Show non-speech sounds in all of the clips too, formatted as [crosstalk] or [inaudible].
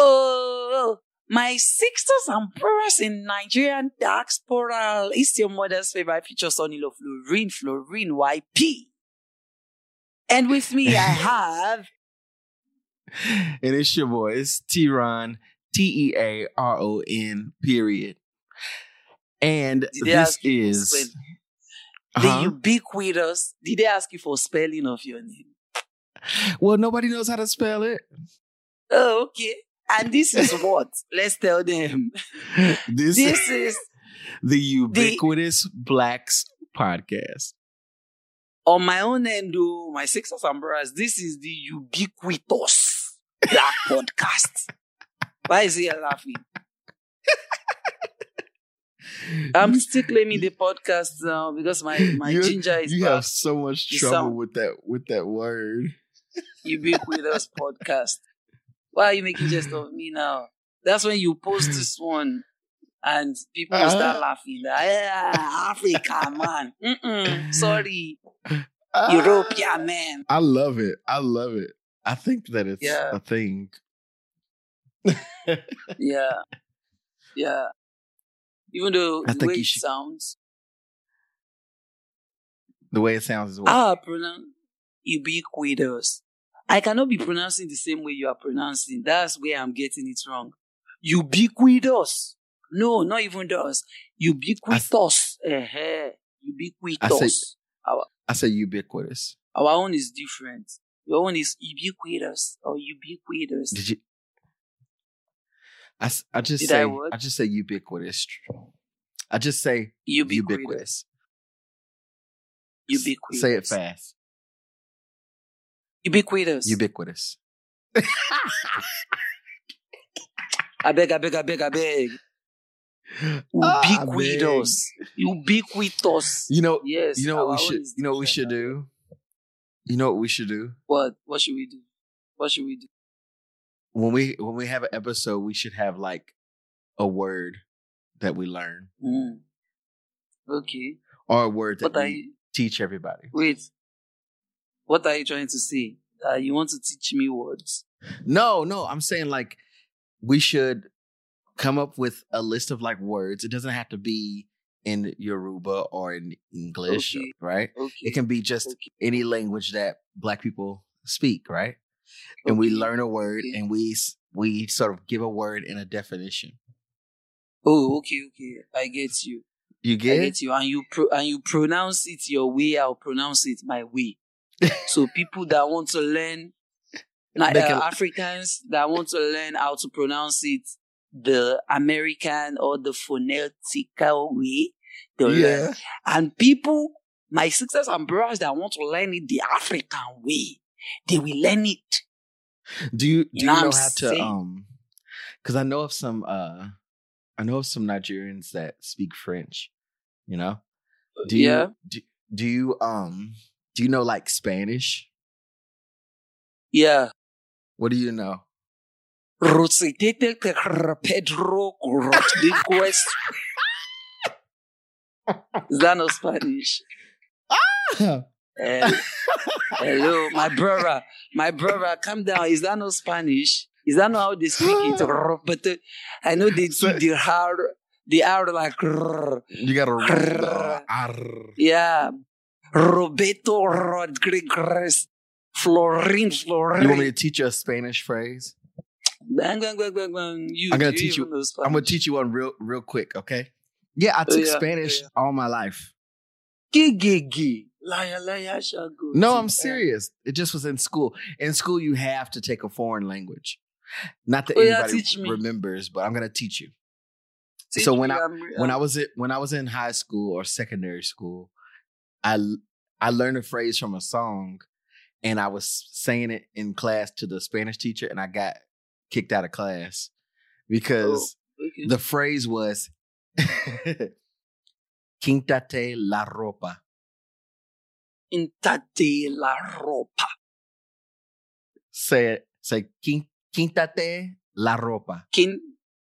Oh, my sisters and brothers in Nigerian diaspora. It's your mother's favorite feature, Sonny Lo Florine, Florine YP. And with me, I [laughs] have. and it's your boy. It's T-Ron, T E A R O N, period. And Did this ask you for is. spelling? Huh? The ubiquitous. Did they ask you for spelling of your name? Well, nobody knows how to spell it. Oh, okay. And this is what? [laughs] Let's tell them. This, This is the Ubiquitous Blacks podcast. on my own end, though, my sisters and brothers, this is the ubiquitous black [laughs] podcast. Why is he laughing? I'm still claiming the podcast now because my, my You- ginger is you back. have so much trouble sound- with that with that word. ubiquitous podcast. Why are you making jest of me now? That's when you post this [laughs] one and people start Uh-huh. laughing. Ah, Africa, man. Mm-mm, sorry, Ah, European man. I love it. I love it. I think that it's Yeah. a thing. [laughs] Yeah, yeah. Even though I the way it should- sounds, The way it sounds is what. how I pronounce ubiquitous. I cannot be pronouncing the same way you are pronouncing. That's where I'm getting it wrong. Ubiquitous. No, not even those. Ubiquitous. Uh-huh. Ubiquitous. I say ubiquitous. Our own is different. Your own is ubiquitous or ubiquitous. Did you? I, I just Did I say what? I just say ubiquitous. I just say ubiquitous. ubiquitous. Ubiquitous. Say it fast. Ubiquitous. Ubiquitous. [laughs] I beg, I beg, I beg, I beg. Ah, I Ubiquitous. Ubiquitous. You know, Yes. you know what we should. You know what we should do. You know what we should do What? What should we do? What should we do? when we when we have an episode. We should have like a word that we learn Hmm. Okay. or a word that are we you? teach everybody. Wait. What are you trying to say? Uh, you want to teach me words? No, no, I'm saying like we should come up with a list of like words. It doesn't have to be in Yoruba or in English, Okay. right? Okay. It can be just Okay. any language that black people speak, right? And we learn a word and we we sort of give a word and a definition. Oh, okay, okay. I get you. You I get? get you. And you pro- and you pronounce it your way. I'll pronounce it my way. So people that want to learn, like, uh, Africans that want to learn how to pronounce it the American or the phonetical way, they'll learn. And people, my sisters and brothers that want to learn it the African way, they will learn it. Do you do you know know how to um because I know of some uh I know of some Nigerians that speak French, you know? Do you yeah. do, do you um do you know like Spanish? Yeah. What do you know? Pedro Rodriguez. That not Spanish? Eh, hello, my brother. My brother, come down. Is that no Spanish? [laughs] Is that not how they speak it? But uh, I know they So- do the hard, the hard like. You gotta Yeah. Roberto Rodriguez. Florin, Florin. You want me to teach you a Spanish phrase? Bang, bang, bang, bang, bang. You, I'm gonna teach you- I'm gonna teach you one real real quick, okay? Yeah, I took yeah, Spanish yeah. all my life. Gigi. Liar, liar, shall. No, I'm serious. It just was in school. In school, you have to take a foreign language. Not that Oh, anybody me. remembers, but I'm gonna teach you. Teach So me, when I- I'm- when I was at, when I was in high school or secondary school, I I learned a phrase from a song, and I was saying it in class to the Spanish teacher, and I got kicked out of class oh, because okay. the phrase was [laughs] "quintate la ropa." Intate la ropa. Say. Say "quintate la ropa." Quin,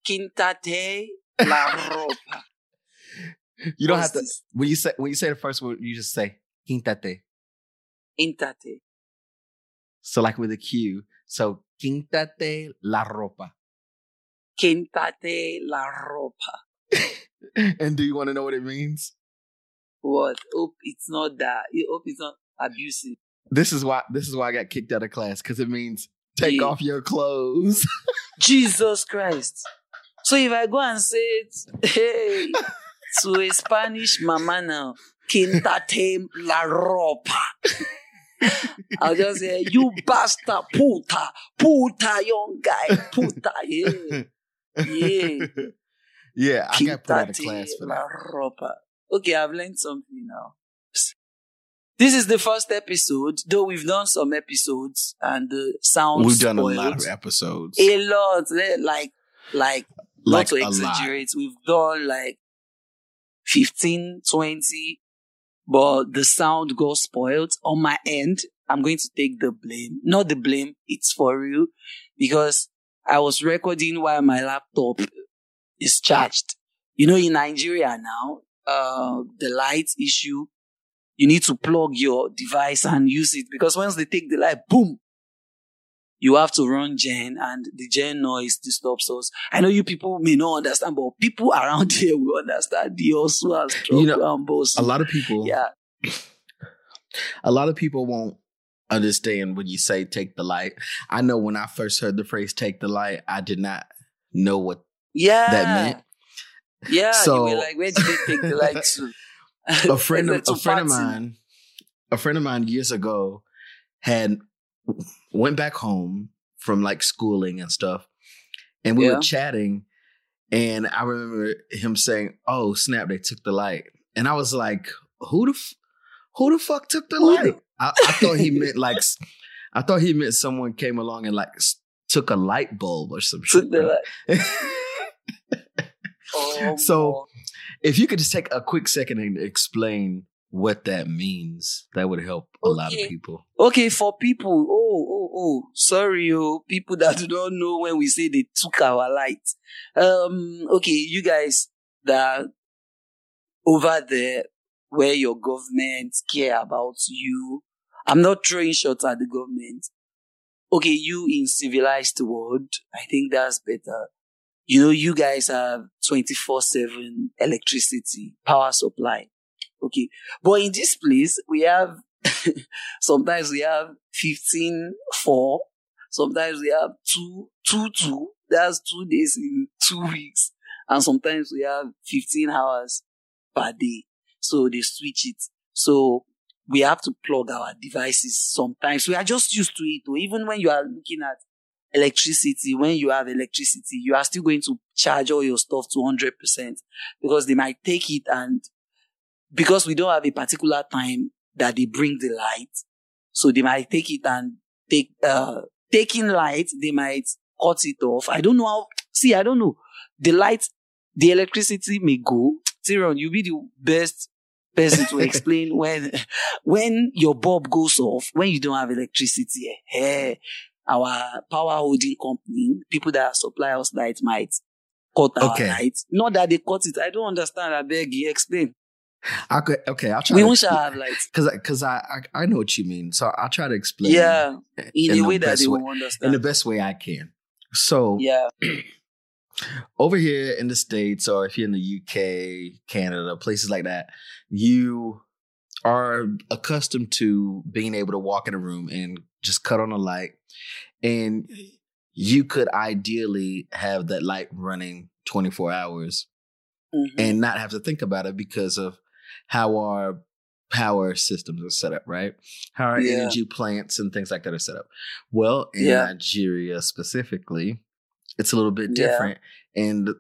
quintate la ropa. [laughs] [laughs] You don't have to. this? When you say when you say the first word, you just say "quintate." Intate. So like with a Q. So "quintate la ropa." Quintate la ropa. [laughs] and do you want to know what it means? What? Hope it's not that. Hope it's not abusive. This is why this is why I got kicked out of class because it means take Yeah. off your clothes. Jesus Christ. So if I go and say it, hey, [laughs] to a Spanish mama now, quintate la ropa. I'll just say, you bastard, puta, puta, young guy, puta, yeah, yeah. yeah, I got put out of class for la that. ropa. Okay, I've learned something now. This is the first episode, though we've done some episodes and the sound We've done a lot of episodes. a lot, eh, like, like, not like to a lot. exaggerate, we've done like 15, 20, but the sound got spoiled on my end. I'm going to take the blame. Not the blame, it's for real because I was recording while my laptop is charged. You know, in Nigeria now, uh, the light issue, you need to plug your device and use it because once they take the light, boom, you have to run gen and the gen noise disturbs us. I know you people may not understand, but people around [laughs] here will understand the also struggle You know. A lot of people, Yeah. a lot of people won't understand when you say take the light. I know when I first heard the phrase take the light, I did not know what Yeah. that meant. Yeah. So- you were like, where did they take the light to? [laughs] [laughs] a friend of a friend of mine a friend of mine years ago had went back home from like schooling and stuff and we Yeah. were chatting and i remember him saying oh snap they took the light and i was like who the f- who the fuck took the light I, I thought he meant like I thought he meant someone came along and like took a light bulb or some Took shit the light. [laughs] Oh, So- if you could just take a quick second and explain what that means that would help a lot of people Okay, for people, oh, oh, oh, sorry, oh, people that [laughs] do not know when we say they took our light. Um, okay, you guys that over there where your government care about you. I'm not throwing shots at the government. Okay, you in civilized world, I think that's better. You know, you guys have 24-7 electricity, power supply. Okay. But in this place, we have [laughs] sometimes we have 15 4 sometimes we have 2 2 2 that's two days in two weeks. And sometimes we have 15 hours per day. So they switch it. So we have to plug our devices sometimes. We are just used to it or even when you are looking at electricity when you have electricity you are still going to charge all your stuff to 100% because they might take it and because we don't have a particular time that they bring the light. So they might take it and take, uh, taking light, they might cut it off. I don't know how, see, I don't know. The light, the electricity may go. Tyron, you'll be the best person to [laughs] explain when, when your bulb goes off, when you don't have electricity. Eh, our power holding company, people that supply us light might cut our Okay. light. Not that they cut it. I don't understand. I beg you, explain. I could, okay i'll try We to won't have light. because because I, I i know what you mean so i'll try to explain Yeah, in, in the way that they way- will in the best way i can so yeah, [clears throat] over here in the states or if you're in the uk canada places like that you are accustomed to being able to walk in a room and just cut on a light and you could ideally have that light running 24 hours Mhm. and not have to think about it because of how our power systems are set up, right? How our Yeah. energy plants and things like that are set up. Well, in Yeah. Nigeria specifically, it's a little bit Yeah. different. And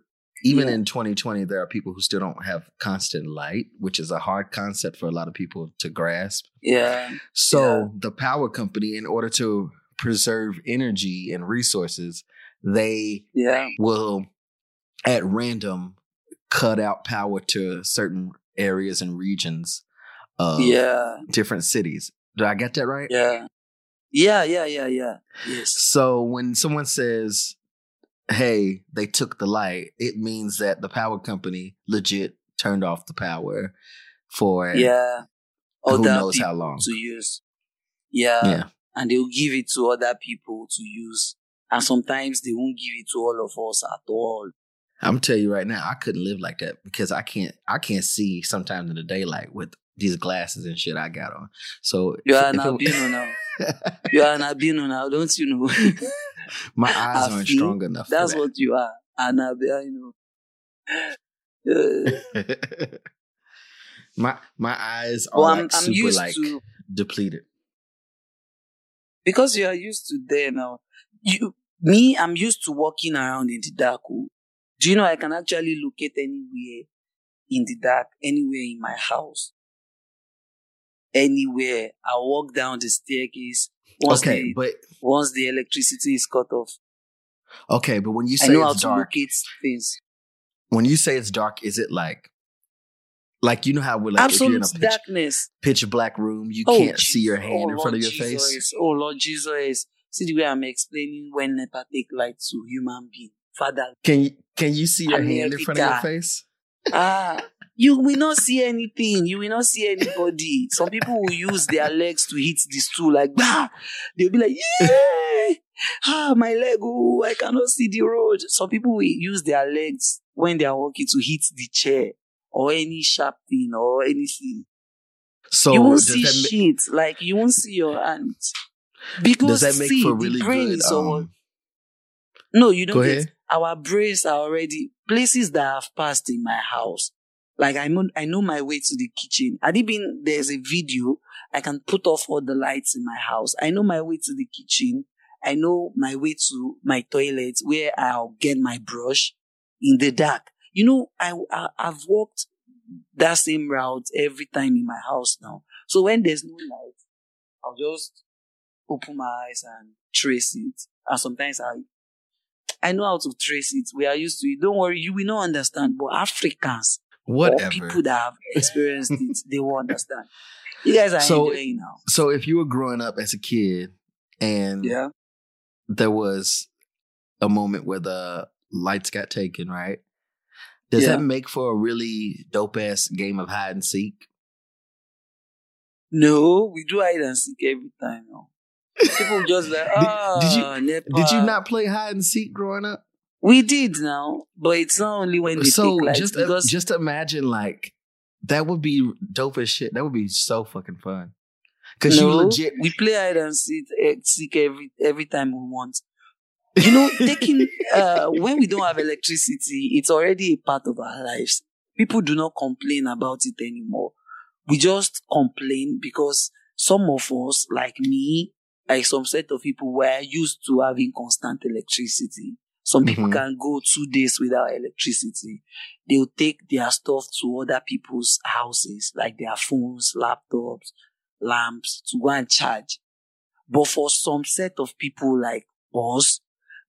even Yeah. in 2020, there are people who still don't have constant light, which is a hard concept for a lot of people to grasp. yeah, So Yeah. the power company, in order to preserve energy and resources, they yeah, will at random cut out power to certain areas and regions of yeah, different cities. Did I get that right? yeah, yeah, yeah, yeah, yeah. Yes, So when someone says, hey, they took the light, it means that the power company legit turned off the power for yeah. who Other knows how long. to use. Yeah, Yeah. and they'll give it to other people to use. And sometimes they won't give it to all of us at all. I'm tell you right now, I couldn't live like that because I can't I can't see sometimes in the daylight with these glasses and shit I got on. So You are an albino now. [laughs] You are an albino now, don't you know? [laughs] my eyes I aren't strong enough. That's for what you are. An albino. Uh, that. my my eyes are well, I'm, like I'm super used like to depleted. because you are used to there now. You, me, I'm used to walking around in the dark. Do you know I can actually locate anywhere in the dark, anywhere in my house, anywhere. I walk down the staircase. Once okay, the but once the electricity is cut off, okay, but when you I say know how to dark, locate things. when you say it's dark, is it like like you know how we're like if you're in a pitch, darkness. pitch black room, you Oh, can't see your hand Oh, in front of Lord your face? Oh Lord Jesus. See the way I'm explaining when NEPA take light to human being. Father. Can you can you see your hand in front of your face? Ah, you will not see anything. You will not see anybody. Some people will use their legs to hit the stool like bah. They'll be like, yeah, ah, my leg, oh, I cannot see the road. Some people will use their legs when they are walking to hit the chair or any sharp thing or anything. So you won't see ma- shit. Like you won't see your hand. Because does that make see, for the really brain good? Um, no, you don't go get. Our brains are already places that I've passed in my house. Like I know, I know my way to the kitchen. Had it been there's a video, I can put off all the lights in my house. I know my way to the kitchen. I know my way to my toilet where I'll get my brush in the dark. You know, I, I I've walked that same route every time in my house now. So when there's no light, I'll just open my eyes and trace it. And sometimes I I know how to trace it. We are used to it. Don't worry, you will not understand. But Africans Whatever. people that have [laughs] experienced it, they will understand. You guys are So- enjoying now. So if you were growing up as a kid and Yeah. there was a moment where the lights got taken, right? Does Yeah. that make for a really dope ass game of hide and seek? No, we do hide and seek every time now. People just like, Did- ah, did you- Nepa." Did you not play hide and seek growing up? We did now, but it's not only when they so take just because just imagine like that would be dope as shit. That would be so fucking fun. Cause no, you legit we play hide and seek, eh, seek every every time we want. You know, [laughs] taking uh, when we don't have electricity, it's already a part of our lives. People do not complain about it anymore. We just complain because some of us, like me, like some set of people, were used to having constant electricity. Some people Mhm. can go two days without electricity. They'll take their stuff to other people's houses, like their phones, laptops, lamps, to go and charge. But for some set of people like us,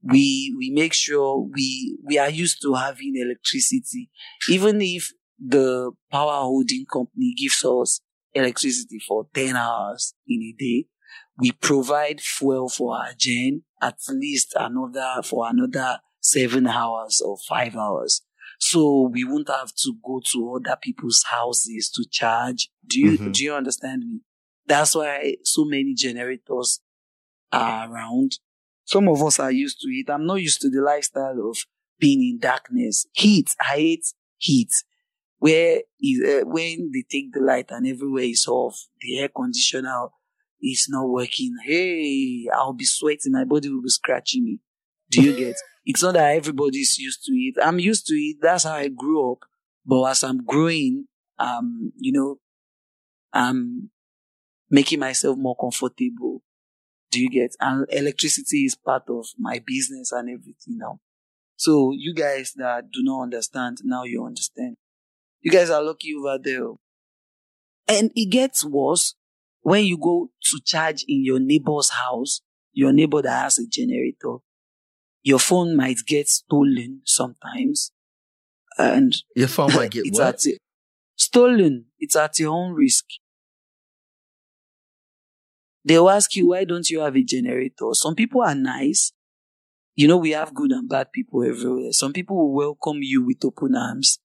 we we make sure we we are used to having electricity, even if the power holding company gives us electricity for ten hours in a day. We provide fuel for our gen at least another for another seven hours or five hours. So we won't have to go to other people's houses to charge. Do you Mhm. do you understand me? That's why so many generators are around. Some of us are used to it. I'm not used to the lifestyle of being in darkness. Heat. I hate heat. Where is, uh, when they take the light and everywhere is off, the air conditioner is not working. Hey, I'll be sweating. My body will be scratching me. Do you get? [laughs] it's not that everybody's used to it. I'm used to it. That's how I grew up. But as I'm growing, um, you know, I'm making myself more comfortable. Do you get? And electricity is part of my business and everything now. So you guys that do not understand, now you understand. You guys are lucky over there. And it gets worse when you go to charge in your neighbor's house, your neighbor that has a generator. Your phone might get stolen sometimes. And your phone might [laughs] get it's what? at stolen. It's at your own risk. They'll ask you, why don't you have a generator? Some people are nice. You know, we have good and bad people everywhere. Some people will welcome you with open arms.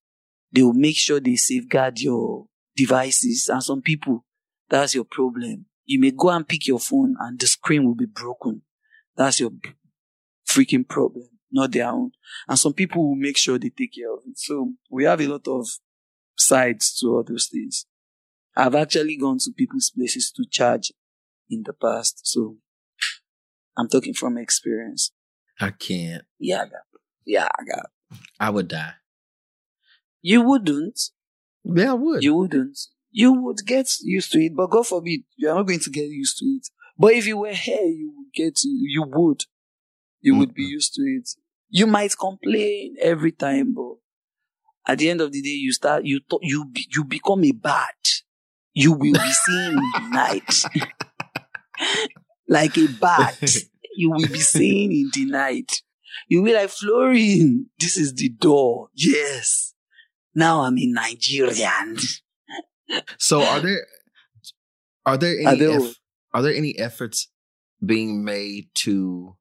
They will make sure they safeguard your devices. And some people, that's your problem. You may go and pick your phone and the screen will be broken. That's your freaking problem, not their own. And some people will make sure they take care of it. So we have a lot of sides to all those things. I've actually gone to people's places to charge in the past. So I'm talking from experience. I can't. Yeah, I got. Yeah, I got. I would die. You wouldn't. Yeah, I would. You wouldn't. You would get used to it, but God forbid, you are not going to get used to it. But if you were here, you would get, you would. You would be Mhm. used to it. You might complain every time, but at the end of the day, you start, you, th- you, be, you become a bat. [laughs] [laughs] You will be seen in the night. like a bat. You will be seen in the night. You'll be like, Florin, this is the door. Yes. Now I'm in Nigerian. So are there are there any Are there- eff- are there any efforts being made to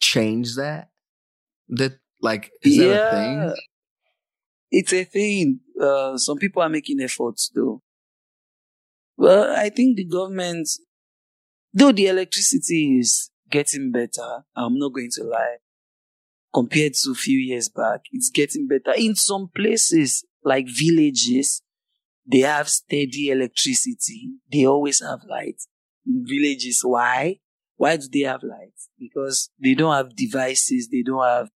change that? That like is that a thing? It's a thing. Uh, some people are making efforts though. Well, I think the government, though the electricity is getting better, I'm not going to lie. Compared to a few years back, it's getting better. In some places, like villages, they have steady electricity. They always have light. In villages, why? Why do they have light? Because they don't have devices. They don't have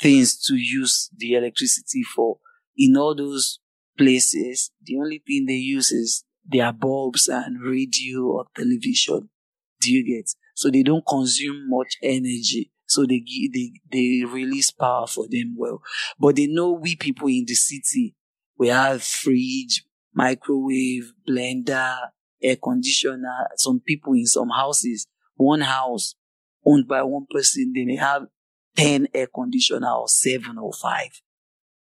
things to use the electricity for. In all those places, the only thing they use is their bulbs and radio or television. Do you get? So they don't consume much energy. So they they they release power for them well. But they know we people in the city, we have fridge, microwave, blender, air conditioner. Some people in some houses, one house owned by one person, they may have 10 air conditioner or seven or five.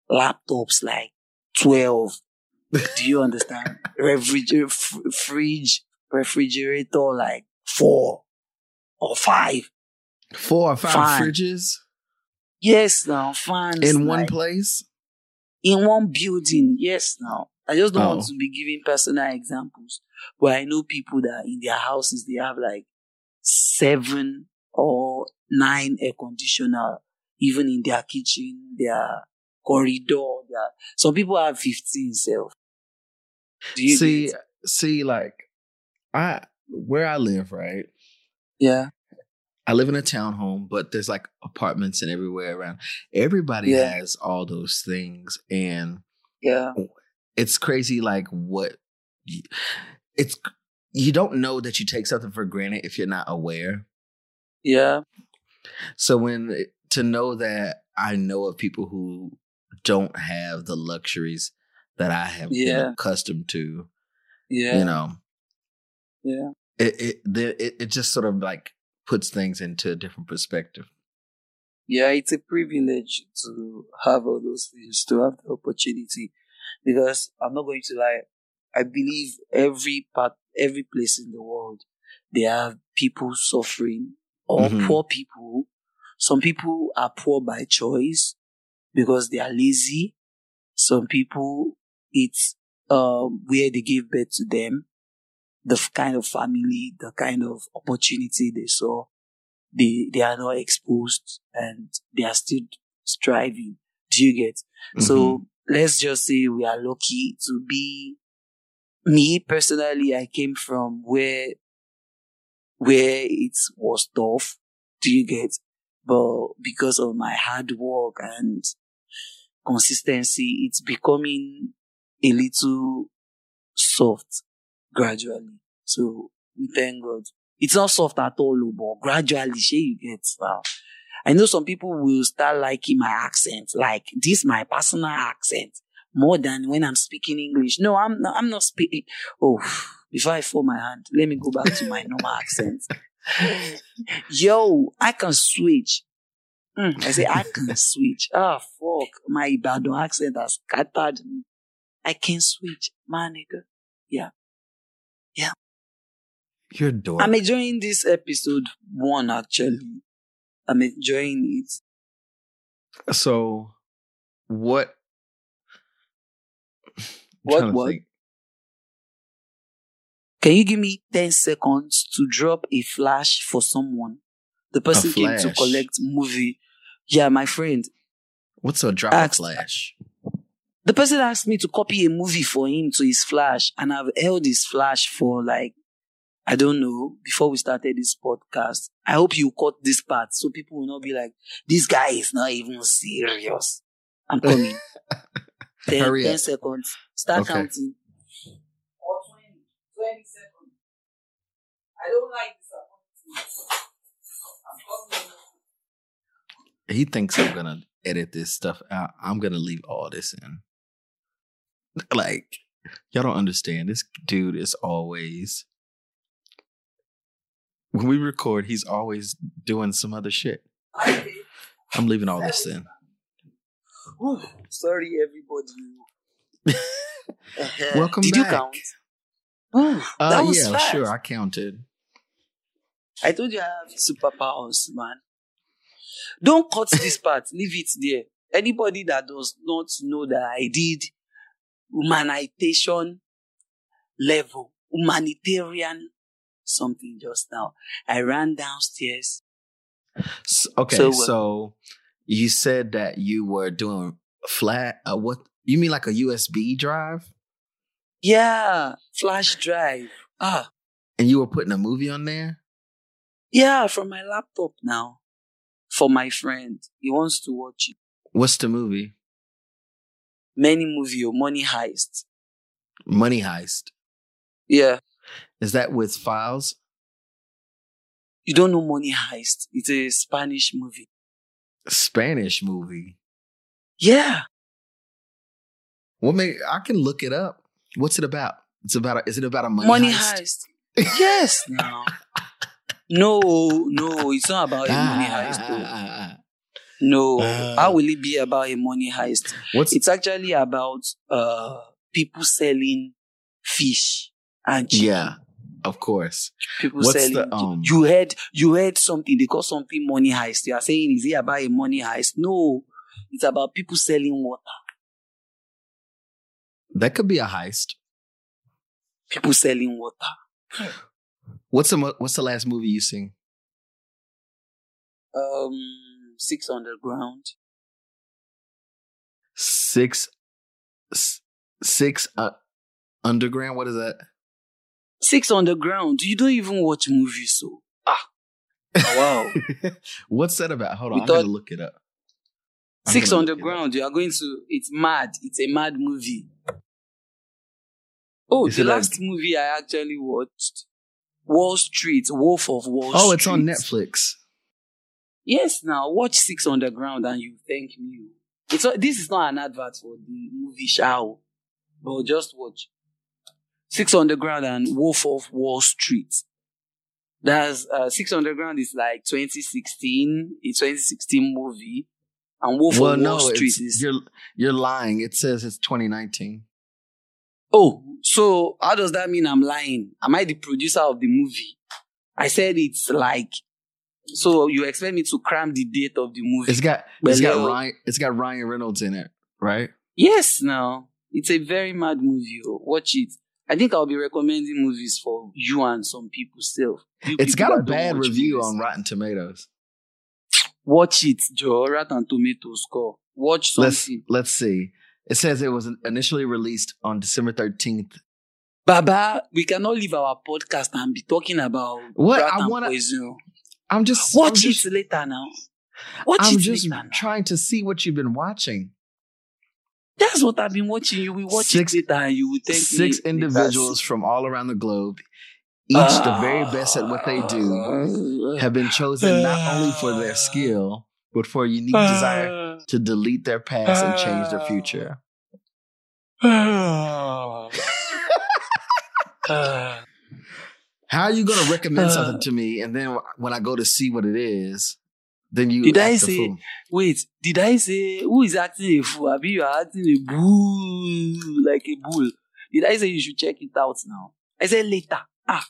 Laptops like 12. Do you understand? [laughs] Refrigerator, f- fridge, refrigerator like four or five. Four or five Fine. fridges Yes, now fans in one like, place? in one building. Yes, now I just don't Oh. want to be giving personal examples, but I know people that in their houses they have like seven or nine air conditioner, even in their kitchen, their corridor. Their, some people have fifteen self. Do you see see like I where I live, right? Yeah, I live in a townhome, but there's like apartments and everywhere around. Everybody Yeah. has all those things, and yeah, it's crazy. Like what you, it's you don't know that you take something for granted if you're not aware. yeah, So when eh, to know that I know of people who don't have the luxuries that I have been accustomed to, yeah, you know, yeah. it it, the, it it just sort of like puts things into a different perspective. Yeah, it's a privilege to have all those things, to have the opportunity. Because I'm not going to lie, I believe every part, every place in the world, they have people suffering or Mhm. poor people. Some people are poor by choice because they are lazy. Some people, it's um, where they give birth to them, the kind of family, the kind of opportunity they saw they they are not exposed and they are still striving. Do you get? So mm-hmm. let's just say we are lucky to be me personally. I came from where where it was tough. Do you get? But because of my hard work and consistency, it's becoming a little soft gradually. So we thank God. It's not soft at all, oh, but gradually, she you get now. I know some people will start liking my accent, like this my personal accent more than when I'm speaking English. No, I'm not, I'm not speaking. Oh, before I fold my hand, let me go back to my normal accent. [laughs] Yo, I can switch. Mm, I say I can switch. Ah, fuck. My Ibadan accent has scattered me. I can switch, my nigga. You're dork. I'm enjoying this episode one actually. I'm enjoying it. so what? I'm What- what? think. Can you give me 10 seconds to drop a flash for someone? The person came to collect movie. Yeah, my friend. What's a drop Asked- of flash? The person asked me to copy a movie for him to his flash, and I've held his flash for like, I don't know, before we started this podcast. I hope you caught this part so people will not be like, this guy is not even serious. I'm coming. [laughs] 10, Hurry 10 up. seconds. Start Okay. counting. Or 20, 20 seconds. I don't like disappointment. He thinks I'm gonna edit this stuff out. I'm gonna leave all this in. Like, y'all don't understand. This dude is always when we record, he's always doing some other shit. I'm leaving all this in. Whew, Sorry, everybody. [laughs] Welcome Did back. you count? Whew, Uh, that was yeah, fast. sure. I counted. I told you I have superpowers, man. Don't cut this [laughs] part. Leave it there. Anybody that does not know that I did humanitarian level, humanitarian something just now. I ran downstairs. Okay, So, so, uh, you said that you were doing flat. Uh, what you mean, like a USB drive? Yeah, flash drive. Ah, And you were putting a movie on there? yeah, from my laptop now. For my friend. He wants to watch it. What's the movie? Many movie or money heist. Money Heist. Yeah. Is that with files? You don't know Money Heist. It's a Spanish movie. Spanish movie. Yeah. What may I can look it up. What's it about? It's about. A, is it about a money, heist? Money heist? Heist. yes. No. No, no, it's not about a money Ah, heist. ah, though. ah. No. Ah. How will it be about a money heist? What's It's actually about uh people selling fish and chicken. yeah? Of course. People What's selling. the, um, you heard you heard something. They call something money heist. You are saying is it about a money heist? No, it's about people selling water. That could be a heist. People selling water. What's the What's the last movie you seen? Um, six underground. Six. Six. Uh, underground. What is that? Six on the ground. You don't even watch movies, so ah, wow. [laughs] What's that about? Hold on, We I'm gonna look it up. I'm Six on the ground. You are going to. It's mad. It's a mad movie. Oh, Is the it like- last movie I actually watched, Wall Street, Wolf of Wall Street. Oh, it's on Netflix. Yes, now watch Six Underground and you thank me. It's this is not an advert for the movie show, but just watch Six Underground and Wolf of Wall Street. That's uh, Six Underground is like 2016, a 2016 movie, and Wolf well, of no, Wall Street is you're you're lying. It says it's 2019. oh. So how does that mean I'm lying? Am I the producer of the movie? I said it's like. So you expect me to cram the date of the movie? It's got it's got Ryan it's got Ryan Reynolds in it, right? Yes, now it's a very mad movie. Watch it. I think I'll be recommending movies for you and some people still. You It's people got a bad review movies. on Rotten Tomatoes. Watch it, Joe. Rotten Tomato score. Watch Let's something. let's see. It says it was initially released on December 13th. Baba, we cannot leave our podcast and be talking about What? I wanna- poison. I'm just I'm Watch just, it later now. Watch I'm it just later now. trying to see what you've been watching. That's what I've been watching. You will watch Six- it later and you will thank. Six later. individuals from all around the globe, each the very best at what they do, Ah. have been chosen not only for their skill, but for a unique desire to delete their past and change their future. Ah. How are you going to recommend Uh, something to me, and then when I go to see what it is, then you Did I say-? Wait, did I say who is acting a fool? Abi, you are acting a bull like a bull. Did I say you should check it out now? I said later. Ah,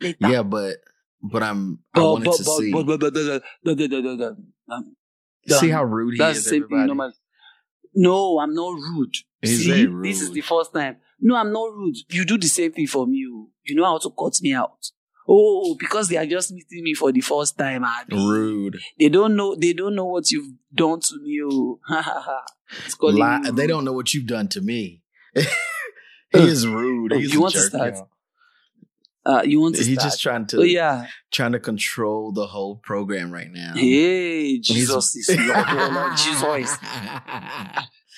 later. Yeah, but but I'm I wanted but, to but, see but, but, but, but, but, but, but, but, see how rude he that's is. the same thing. Everybody. Normal. No, I'm not rude. He's See, very this is the first time. No, I'm not rude. You do the same thing for me. oh. You know how to cut me out. Oh, because they are just meeting me for the first time. Abi. rude. They don't know. They don't know what you've done to me. Oh, [laughs] Lie- they don't know what you've done to me. [laughs] he is rude. Oh, He's you want to start? y'all. Uh, you want to He's start? just trying to oh yeah. trying to control the whole program right now. Hey, Jesus is [laughs] Lord. Oh, Lord Jesus.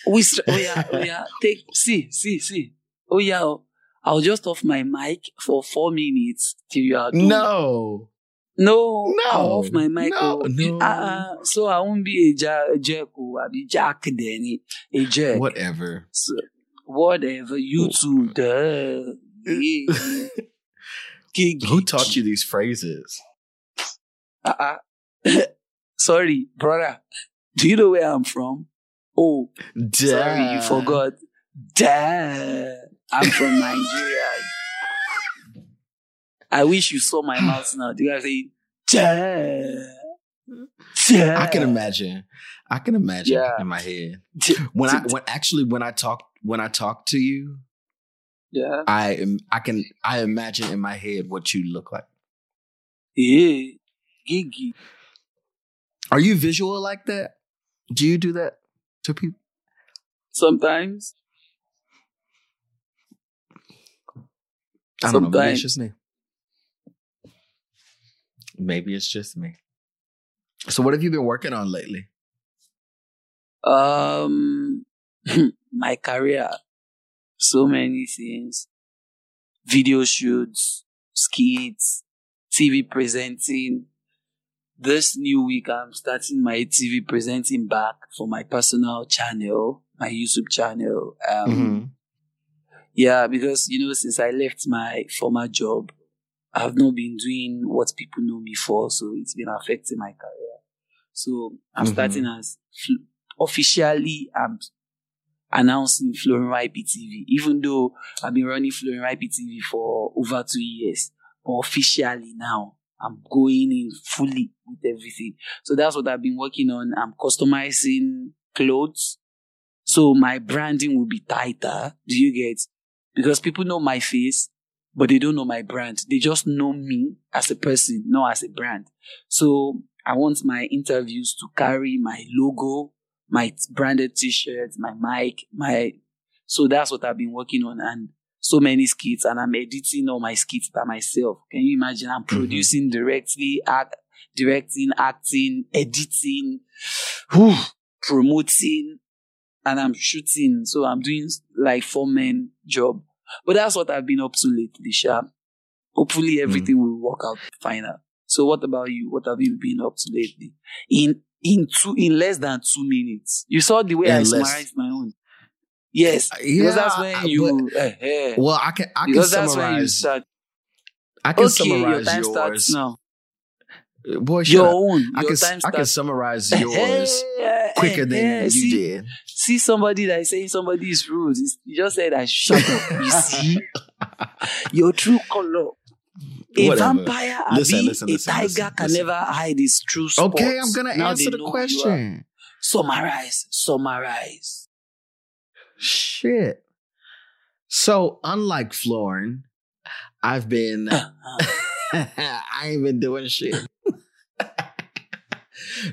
We str- oh yeah, oh yeah. Take see, see, see. Oh yeah. oh, I'll just off my mic for four minutes till you are done. no. No, No, I'll off my mic. no, no. Uh-uh. So I won't be a, ja- a jerk. I'll be Jack then. A jerk. Whatever. So, whatever. You too. Duh. [laughs] Yeah. Who taught you these phrases? Uh-uh. [laughs] Sorry, brother. Do you know where I'm from? Oh, sorry, you forgot. Duh. I'm from Nigeria. I wish you saw my mouth now. The guy saying, Duh. Duh. I can imagine. I can imagine Yeah. in my head when I when actually when I talk when I talk to you, Yeah. I am I can I imagine in my head what you look like. Yeah. Gigi. Are you visual like that? Do you do that to people? Sometimes. I don't know. Maybe it's just me. Maybe it's just me. So, what have you been working on lately? Um, [clears throat] my career, so many things, video shoots, skits, TV presenting. This new week, I'm starting my TV presenting back for my personal channel, my YouTube channel. Um, Mm-hmm. Yeah, because you know, since I left my former job, I've not been doing what people know me for, so it's been affecting my career. So I'm Mhm. starting as fl- officially I'm announcing Florin IPTV, even though I've been running Florin IPTV for over two years. But officially now, I'm going in fully with everything. So that's what I've been working on. I'm customizing clothes. So my branding will be tighter. Do you get? Because people know my face, but they don't know my brand. They just know me as a person, not as a brand. So I want my interviews to carry my logo, my branded t-shirt, my mic, my, so that's what I've been working on and so many skits and I'm editing all my skits by myself. Can you imagine? I'm mm-hmm. producing directly, act, directing, acting, editing, [sighs] whew, promoting, and I'm shooting. So I'm doing like four men job. But that's what I've been up to lately, Sha. Hopefully everything will work out final. So what about you? What have you been up to lately? In in two in less than two minutes. You saw the way In I less- summarized my own. Yes. Yeah, because that's when you eh, eh. Well, I can I can because that's when you summarize. start. I can Okay, your summarize time yours. starts now. Boy, Your own. I your can I can summarize yours [laughs] quicker than you see, did. See somebody that is saying somebody is rude. It's- You just said I shut up. You [laughs] see your true color. A Whatever. vampire, Listen, abi, listen, a tiger can never hide his true spots. Okay, I'm gonna Now answer the know who you are. question. Summarize, summarize. Shit. So, unlike Florin, I've been Uh, [laughs] I ain't been doing shit. [laughs]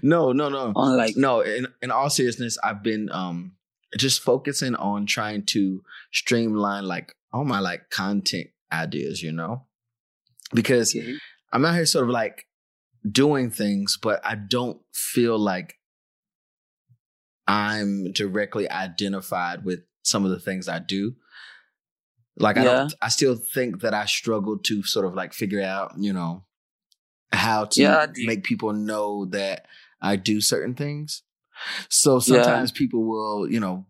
no, no, no. Unlike No, in in all seriousness, I've been um just focusing on trying to streamline like all my like content ideas, you know? Because okay. I'm out here sort of like doing things, but I don't feel like I'm directly identified with some of the things I do. Like I Yeah. don't I still think that I struggle to sort of like figure out, you know, how to Yeah, make people know that I do certain things. So sometimes people will, you know,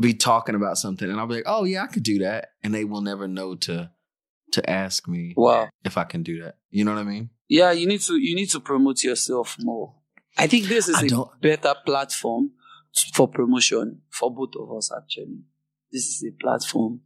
be talking about something and I'll be like, "Oh yeah, I could do that." And they will never know to to ask me Wow. if I can do that. You know what I mean? Yeah, you need to you need to promote yourself more. I think this is I a don't- better platform for promotion for both of us. Actually, this is a platform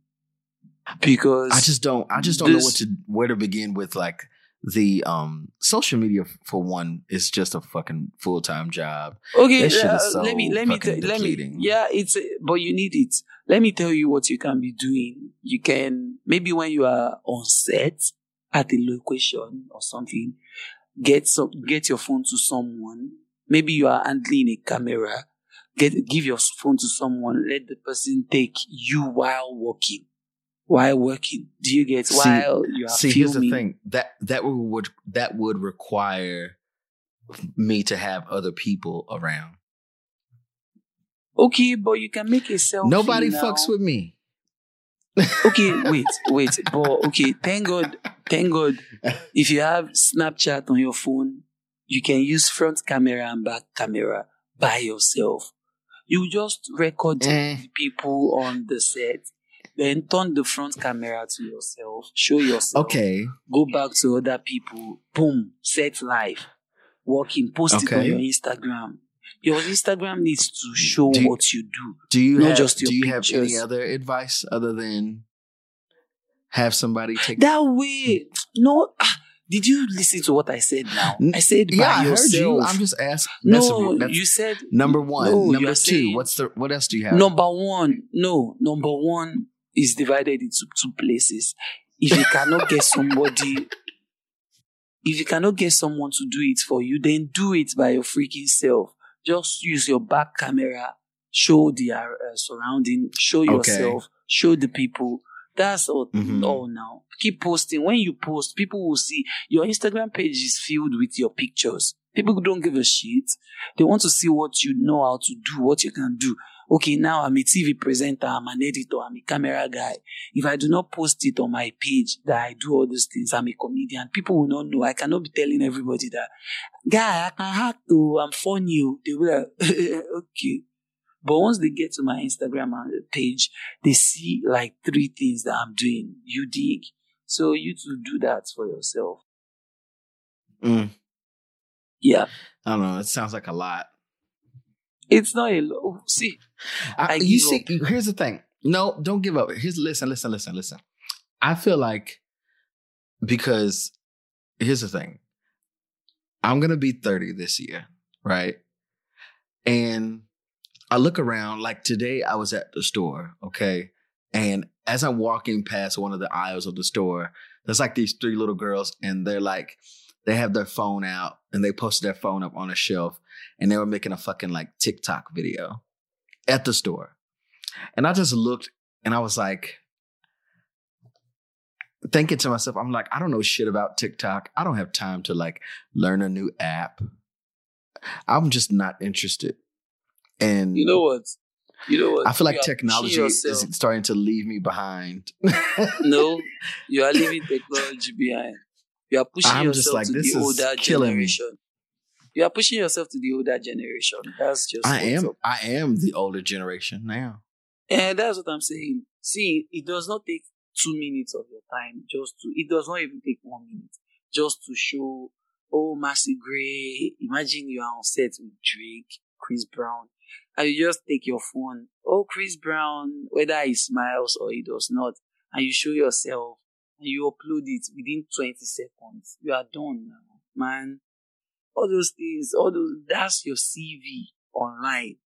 because I just don't I just don't know what to where to begin with like the um social media for one is just a fucking full time job. Okay, uh, so let me let me tell let me yeah, it's a- but you need it. Let me tell you what you can be doing. You can maybe when you are on set at a location or something, get some get your phone to someone. Maybe you are handling a camera. Get give your phone to someone. Let the person take you while working. While working, do you get See- while you are See, here's the thing that that would that would require me to have other people around. Okay, but you can make a selfie. Nobody now. fucks with me. okay, [laughs] wait, wait. But okay, thank God, thank God. If you have Snapchat on your phone, you can use front camera and back camera by yourself. You just record Eh. people on the set, then turn the front camera to yourself, show yourself. Okay. Go back to other people. Boom, set live, working, post it on your Instagram. Your Instagram needs to show you- what you do. Do you Not have just your do you have any other advice other than have somebody take That way, no. ah, Did you listen to what I said now? I said by Yeah, I heard yourself. you. I'm just asking. No, you said number one. No, number two. saying- What's the what else do you have? number one. No, number one is divided into two places. If you cannot get somebody, if you cannot get someone to do it for you, then do it by your freaking self. Just use your back camera, show the uh, surrounding, show Okay. yourself, show the people. That's all, Mhm. all now. Keep posting. When you post, people will see your Instagram page is filled with your pictures. People don't give a shit. They want to see what you know how to do, what you can do. Okay, now I'm a TV presenter, I'm an editor, I'm a camera guy. If I do not post it on my page that I do all these things, I'm a comedian, people will not know. I cannot be telling everybody that, guy, I can act too, I'm funny. oh." They will [laughs] okay. But once they get to my Instagram uh, page, they see like three things that I'm doing. You dig. So you to do that for yourself. Mm, Yeah. I don't know. It sounds like a lot. It's not a lot. See, I, I you see, here's the thing. No, don't give up. Here's listen, listen, listen, listen. I feel like because here's the thing. I'm gonna be 30 this year, right? And I look around, like today I was at the store, okay? And as I'm walking past one of the aisles of the store, there's like these three little girls, and they're like, they have their phone out and they posted their phone up on a shelf and they were making a fucking like TikTok video at the store. And I just looked and I was like, thinking to myself, I'm like, I don't know shit about TikTok. I don't have time to like learn a new app. I'm just not interested. And you know what? You know what? I feel like You are pushing technology is starting to leave me behind. No, [laughs] you are leaving technology behind. You are pushing I'm yourself like, to the older killing me. generation. You are pushing yourself to the older generation. That's just I am up. I am the older generation now. And that's what I'm saying. See, it does not take two minutes of your time just to, it does not even take one minute just to show, oh, Massey Gray. Imagine you are on set with Drake, Chris Brown, and you just take your phone. Oh, Chris Brown, whether he smiles or he does not, and you show yourself and you upload it within 20 seconds. You are done now, man. All those things, all those, that's your CV online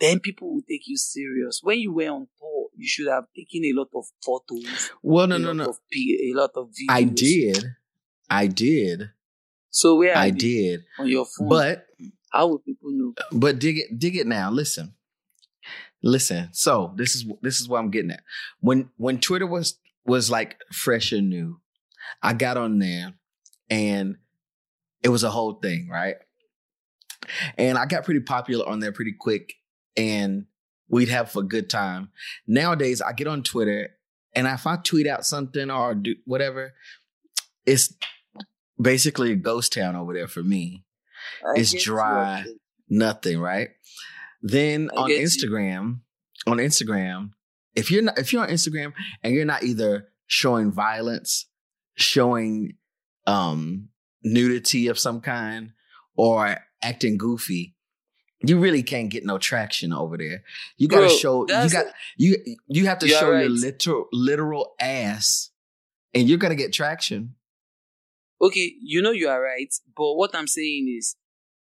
then people will take you serious. When you were on tour, you should have taken a lot of photos, Well, no, a no, lot no. p- a lot of videos. I did. I did. So where I did. on your phone? But how would people know? but dig it dig it now. Listen. Listen. So this is this is what I'm getting at. When when Twitter was was like fresh and new, I got on there and it was a whole thing, right? And I got pretty popular on there pretty quick and we'd have a good time. Nowadays I get on Twitter and if I tweet out something or do whatever, it's basically a ghost town over there for me I It's dry. nothing, right? Then I on get you. Instagram, on Instagram, if you're not if you're on Instagram and you're not either showing violence, showing um nudity of some kind, or acting goofy, you really can't get no traction over there. You gotta Bro, show you got you you have to show your literal literal ass and you're gonna get traction. okay, you know you are right, but what I'm saying is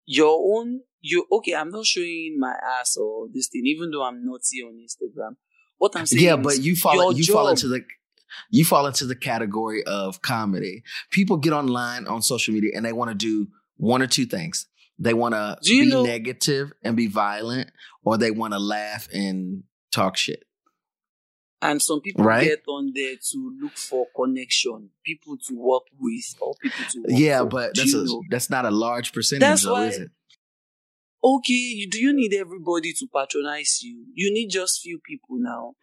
your own you okay, I'm not showing my ass or this thing, even though I'm naughty on Instagram. What I'm saying Yeah, but you fall you fall into the you fall into the category of comedy. People get online on social media and they want to do one or two things. They want to be know- negative and be violent, or they want to laugh and talk shit. And some people Right. get on there to look for connection, people to work with, or people to Yeah, but that's a that's not a large percentage, That's though, why- is it? Okay, do you need everybody to patronize you? You need just few people now.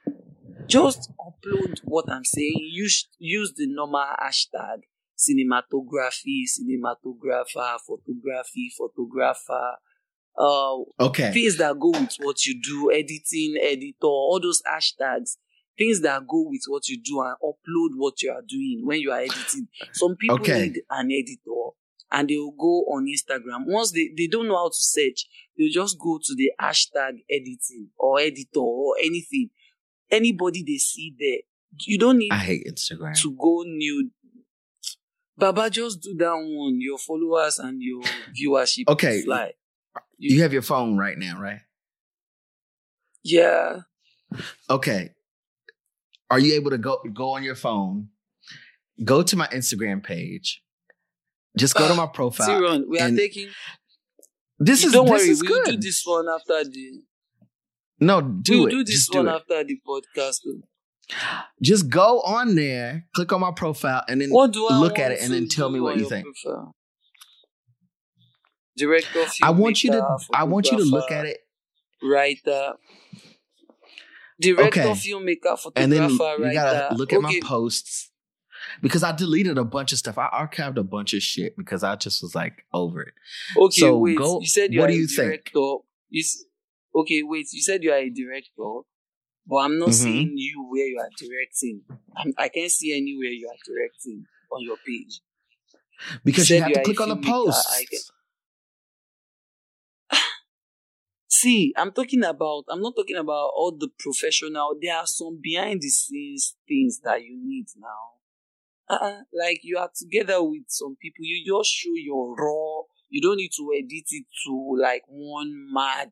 Just upload what I'm saying. Use use the normal hashtag cinematography, cinematographer, photography, photographer. Uh, Okay. things that go with what you do, editing, editor, all those hashtags, things that go with what you do and upload what you are doing when you are editing. Some people Okay. need an editor and they will go on Instagram. Once they, they don't know how to search, they'll just go to the hashtag editing or editor or anything. Anybody they see there. You don't need I hate Instagram. to go new. Baba, just do that one. Your followers and your viewership Okay. fly. You have your phone right now, right? Yeah. Okay. Are you able to go go on your phone? Go to my Instagram page. Just go to my profile. Tyron, we are taking. This is don't this worry, is we'll good. do this one after the. No, do we'll it. do this Just one do after the podcast. Just go on there, click on my profile, and then look at it and then tell me what you think. profile? Director, I want you to I want you to look at it Writer. Director, Okay. filmmaker, photographer, and then you writer. gotta look at my posts because I deleted a bunch of stuff. I archived a bunch of shit because I just was like over it. Okay, So wait. go- you said you what are do a you think? director. You s- okay, wait. You said you are a director, but I'm not Mhm. seeing you where you are directing. I'm, I can't see anywhere you are directing on your page. Because you, said have you to click on the filmmaker, posts. [sighs] See, I'm talking about. I'm not talking about all the professional. There are some behind the scenes things that you need now. Uh-uh, like you are together with some people. You just show your raw. You don't need to edit it to like one mad,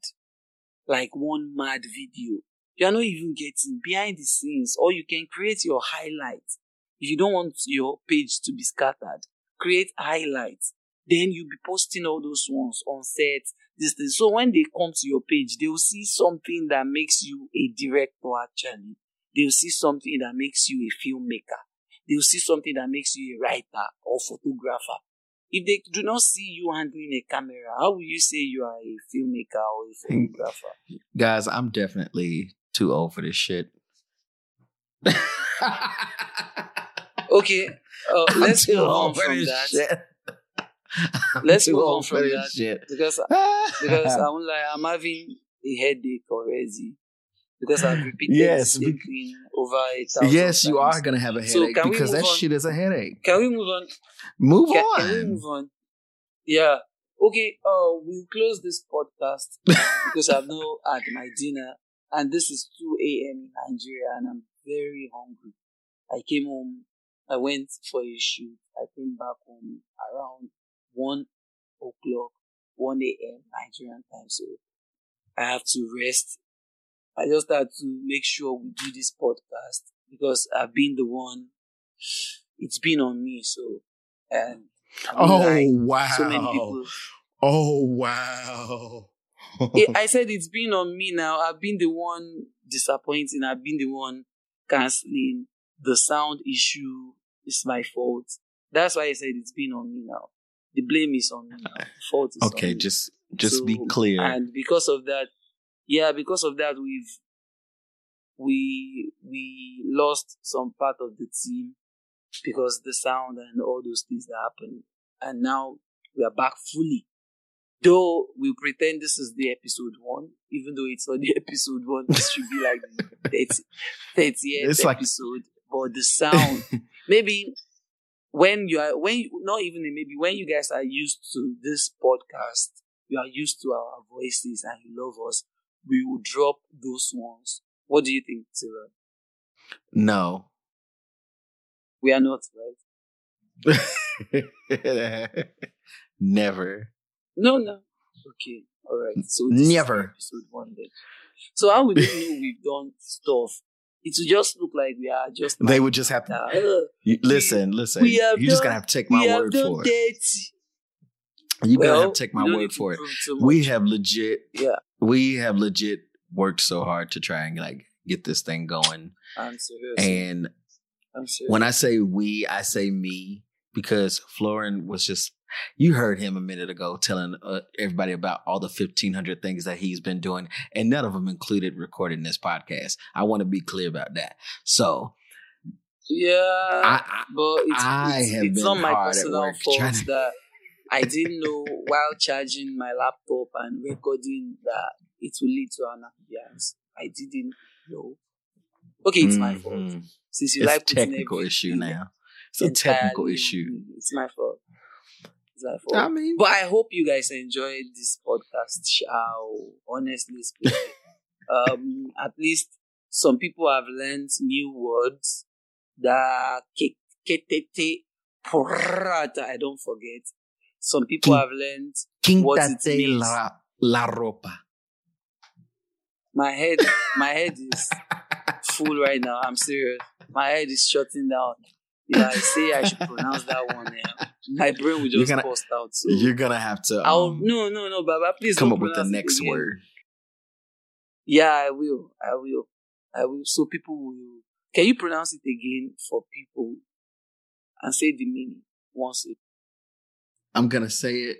like one mad video. You are not even getting behind the scenes, or you can create your highlights. If you don't want your page to be scattered, create highlights. Then you'll be posting all those ones on set. This thing. So when they come to your page, they will see something that makes you a director. Actually, they will see something that makes you a filmmaker. They will see something that makes you a writer or photographer. If they do not see you handling a camera, how will you say you are a filmmaker or a photographer? Guys, I'm definitely too old for this shit. [laughs] Okay, uh, let's move on from that shit. I'm Let's move on for from [laughs] that. shit. because [laughs] because I'm like I'm having a headache already because I've repeated Yes, same over a thousand yes, you times. are gonna have a So headache we because that on? shit is a headache. Can we move on? Move Can, on. can we move on? Yeah. Okay. Uh, we'll close this podcast [laughs] because I've now had my dinner, and this is two a.m. in Nigeria, and I'm very hungry. I came home. I went for a shoot. I came back home around one o'clock, one a.m. Nigerian time. So I have to rest. I just had to make sure we do this podcast because I've been the one. It's been on me, so um, and oh like, wow! so many people. Oh wow! I- I [laughs] said it's been on me now. I've been the one disappointing. I've been the one canceling. The sound issue is my fault. That's why I said it's been on me now. The blame is on me now. The fault is on okay, me. just just be clear. And because of that, yeah, because of that, we've we we lost some part of the team because the sound and all those things that happened, and now we are back fully. Though we pretend this is the episode one, even though it's not the [laughs] episode one, this should be like the 30, 30th It's like- episode. But the sound, [laughs] maybe when you are when you, not even maybe when you guys are used to this podcast, you are used to our voices and you love us, we will drop those ones. What do you think, Tira? no, We are not right. [laughs] Never. No, no. Okay. All right. So Never. episode one then. So how would they know we've done stuff? It will just look like we are just. They would just have to uh, listen, listen. we have You just done- gonna have to take my word for it. You gotta Well, have to take my we don't need word for it. We have legit Yeah. we have legit worked so hard to try and like get this thing going. I'm serious. And I'm serious. when I say we, I say me because Florin was just you heard him a minute ago telling uh, everybody about all the 1500 things that he's been doing and none of them included recording this podcast. I want to be clear about that. So, yeah. I, but it's, I it's, have it's been not my hard at work trying to- that I didn't know while charging my laptop and recording that it will lead to an appearance. I didn't know. Okay, it's my fault. Mhm. Since you It's like a technical issue now. It's a technical issue. It's my fault. It's my fault. I mean, But I hope you guys enjoyed this podcast. Shall honestly speaking, um, at least some people have learned new words that ke- ketete porrata. I don't forget. Some people Ki- have learned quíntate la, la ropa. my head. My head is full right now. I'm serious. My head is shutting down. If I say I should pronounce that one, eh, my brain will just gonna- bust out. So You're gonna have to I'll um, no no no, Baba. Please come up with the next word. Yeah, I will. I will. I will. So people will. Can you pronounce it again for people and say the meaning once it? I'm gonna say it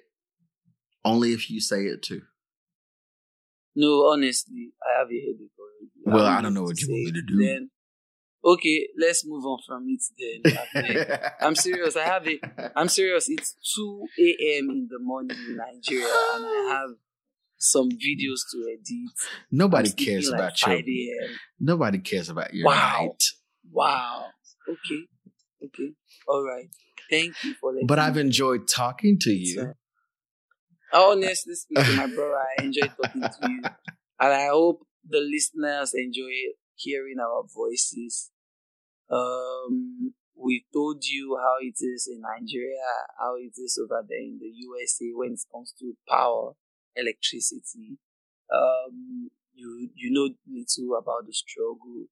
only if you say it too. No, honestly, I have a headache already. Well, I don't know what you want me to do. Then, okay, let's move on from it. Then. [laughs] I'm serious. I have it. I'm serious. It's 2 a.m. in the morning in Nigeria, and I [sighs] have some videos to edit. Nobody cares like about 5 your. Nobody cares about your Wow. night. Wow. Okay. Okay. All right. Thank you for letting But I've enjoyed talking to you. So- Honestly speaking, my [laughs] brother, I enjoyed talking to you. And I hope the listeners enjoy hearing our voices. Um, we told you how it is in Nigeria, how it is over there in the USA when it comes to power, electricity. Um, you, you know little about the struggle.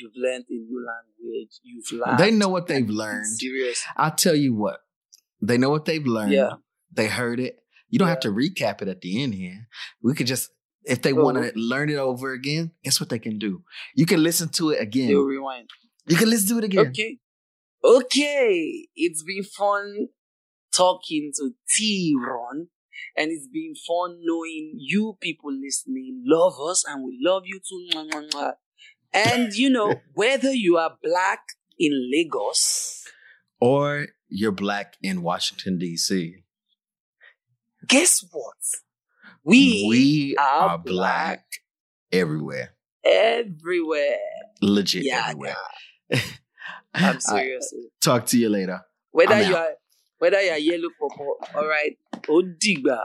You've learned a new language. You've learned. They know what they've learned. Serious. I'll tell you what. They know what they've learned. Yeah. They heard it. You don't have to recap it at the end here. We could just, if they Oh. want to learn it over again, guess what they can do? You can listen to it again. They'll rewind. You can listen to it again. Okay. Okay. It's been fun talking to T Ron. And it's been fun knowing you people listening love us and we love you too. And you know, [laughs] whether you are black in Lagos, Or you're black in Washington, D.C. guess what? We, we are are black everywhere. everywhere. Legit Yeah, everywhere. [laughs] I'm I- serious. talk to you later. Whether I'm you out. are whether you are yellow purple, all right. Odigba.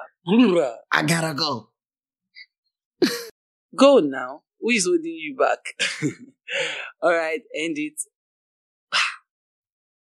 I gotta go. Go now. Who is holding you back? All right, end it.